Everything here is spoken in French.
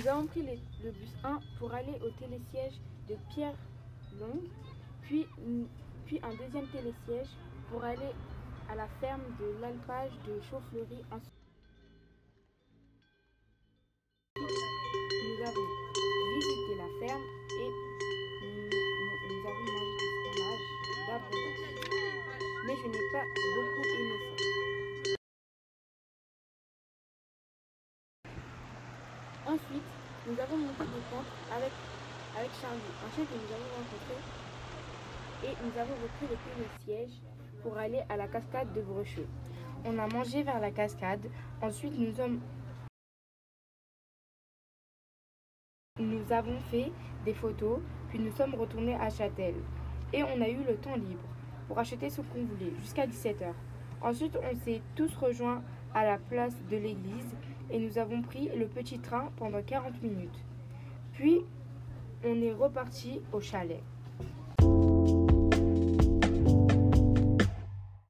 pris les- le bus 1 pour aller au télésiège de Pierre Longue, puis, puis un deuxième télésiège pour aller à la ferme de l'alpage de Chauffleury. Ensuite, nous avons visité la ferme et nous, nous- nous avons mangé du fromage d'abondance. Mais je n'ai pas beaucoup aimé ça. Ensuite, nous avons monté des pentes avec, avec Charlie, un chien que nous avons rencontré. Et nous avons repris le télésiège pour aller à la cascade de Brecheux. On a mangé vers la cascade. Ensuite, nous sommes Nous avons fait des photos, puis nous sommes retournés à Châtel. Et on a eu le temps libre pour acheter ce qu'on voulait jusqu'à 17h. Ensuite, on s'est tous rejoints à la place de l'église et nous avons pris le petit train pendant 40 minutes. Puis, on est reparti au chalet.